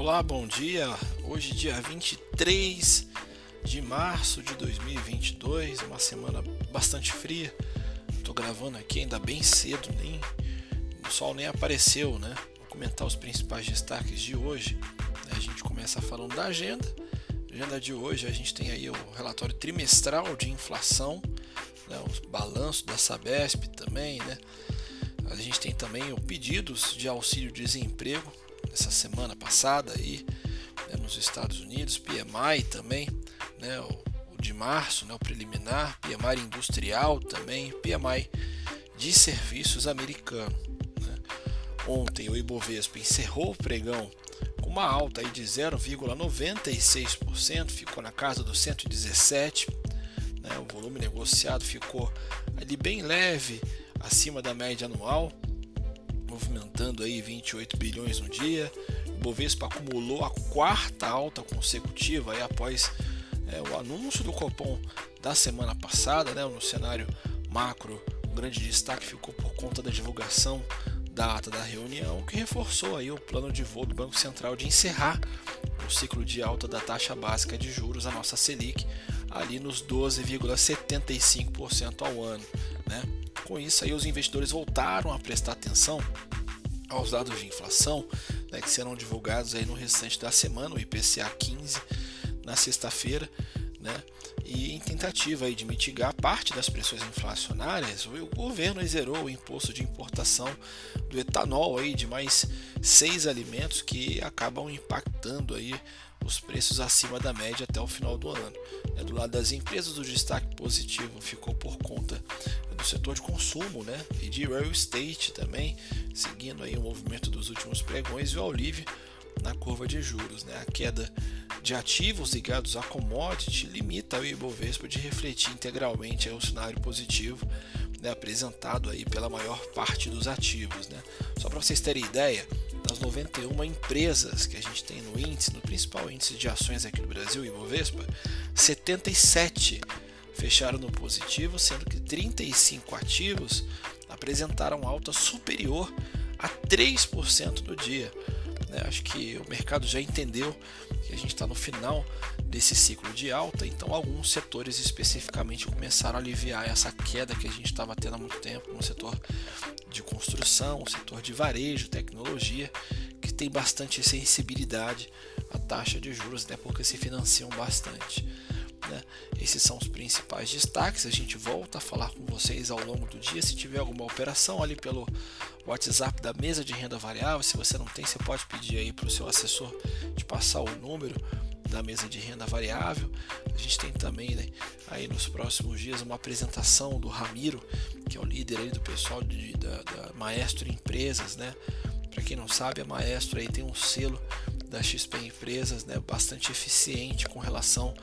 Olá, bom dia. Hoje, dia 23 de março de 2022, uma semana bastante fria. Estou gravando aqui ainda bem cedo, nem o sol nem apareceu, né? Vou comentar os principais destaques de hoje. A gente começa falando da agenda. agenda de hoje a gente tem aí o relatório trimestral de inflação, né? os balanços da Sabesp também, né? A gente tem também o pedidos de auxílio desemprego essa semana passada aí né, nos Estados Unidos, PMI também, né, o, o de março, né, o preliminar, PMI industrial também, PMI de serviços americano. Né. Ontem o Ibovespa encerrou o pregão com uma alta aí de 0,96%, ficou na casa dos 117. Né, o volume negociado ficou ali bem leve, acima da média anual movimentando aí 28 bilhões no dia. O Bovespa acumulou a quarta alta consecutiva aí após é, o anúncio do Copom da semana passada, né, no cenário macro. O grande destaque ficou por conta da divulgação da ata da reunião, que reforçou aí o plano de voo do Banco Central de encerrar o ciclo de alta da taxa básica de juros, a nossa Selic, ali nos 12,75% ao ano. Né? Com isso, aí, os investidores voltaram a prestar atenção aos dados de inflação né, que serão divulgados aí no restante da semana, o IPCA 15 na sexta-feira, né? E em tentativa aí de mitigar parte das pressões inflacionárias, o governo zerou o imposto de importação do etanol aí de mais seis alimentos que acabam impactando aí os preços acima da média até o final do ano. É, do lado das empresas, o destaque positivo ficou por conta do setor de consumo né, e de real estate também, seguindo aí o movimento dos últimos pregões e o alívio na curva de juros. Né? A queda de ativos ligados a commodity limita o Ibovespa de refletir integralmente o cenário positivo né, apresentado aí pela maior parte dos ativos. Né? Só para vocês terem ideia, das 91 empresas que a gente tem no índice, no principal índice de ações aqui no Brasil, Ibovespa, 77 fecharam no positivo, sendo que 35 ativos apresentaram alta superior a 3% no dia. Né? Acho que o mercado já entendeu que a gente está no final desse ciclo de alta, então alguns setores especificamente começaram a aliviar essa queda que a gente estava tendo há muito tempo no setor de construção, setor de varejo, tecnologia, que tem bastante sensibilidade à taxa de juros, né, porque se financiam bastante. Né? Esses são os principais destaques. A gente volta a falar com vocês ao longo do dia. Se tiver alguma operação ali pelo WhatsApp da mesa de renda variável, se você não tem, você pode pedir aí para o seu assessor te passar o número da mesa de renda variável. A gente tem também né, aí nos próximos dias uma apresentação do Ramiro, que é o líder aí do pessoal de, da, da Maestro Empresas, né? Para quem não sabe, a Maestro aí tem um selo da XP Empresas, né, bastante eficiente com relação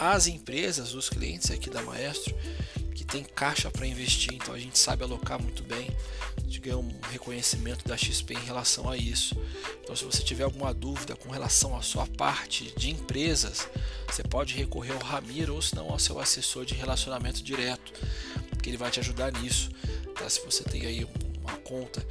às empresas, os clientes aqui da Maestro, que tem caixa para investir, então a gente sabe alocar muito bem. A gente ganha um reconhecimento da XP em relação a isso. Então, se você tiver alguma dúvida com relação à sua parte de empresas, você pode recorrer ao Ramiro ou se não ao seu assessor de relacionamento direto, que ele vai te ajudar nisso. Tá? Se você tem aí uma conta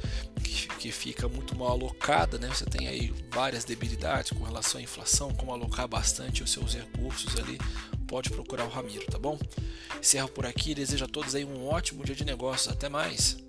que, fica muito mal alocada, né? Você tem aí várias debilidades com relação à inflação, como alocar bastante os seus recursos ali, pode procurar o Ramiro, tá bom? Encerro por aqui, desejo a todos aí um ótimo dia de negócios, até mais.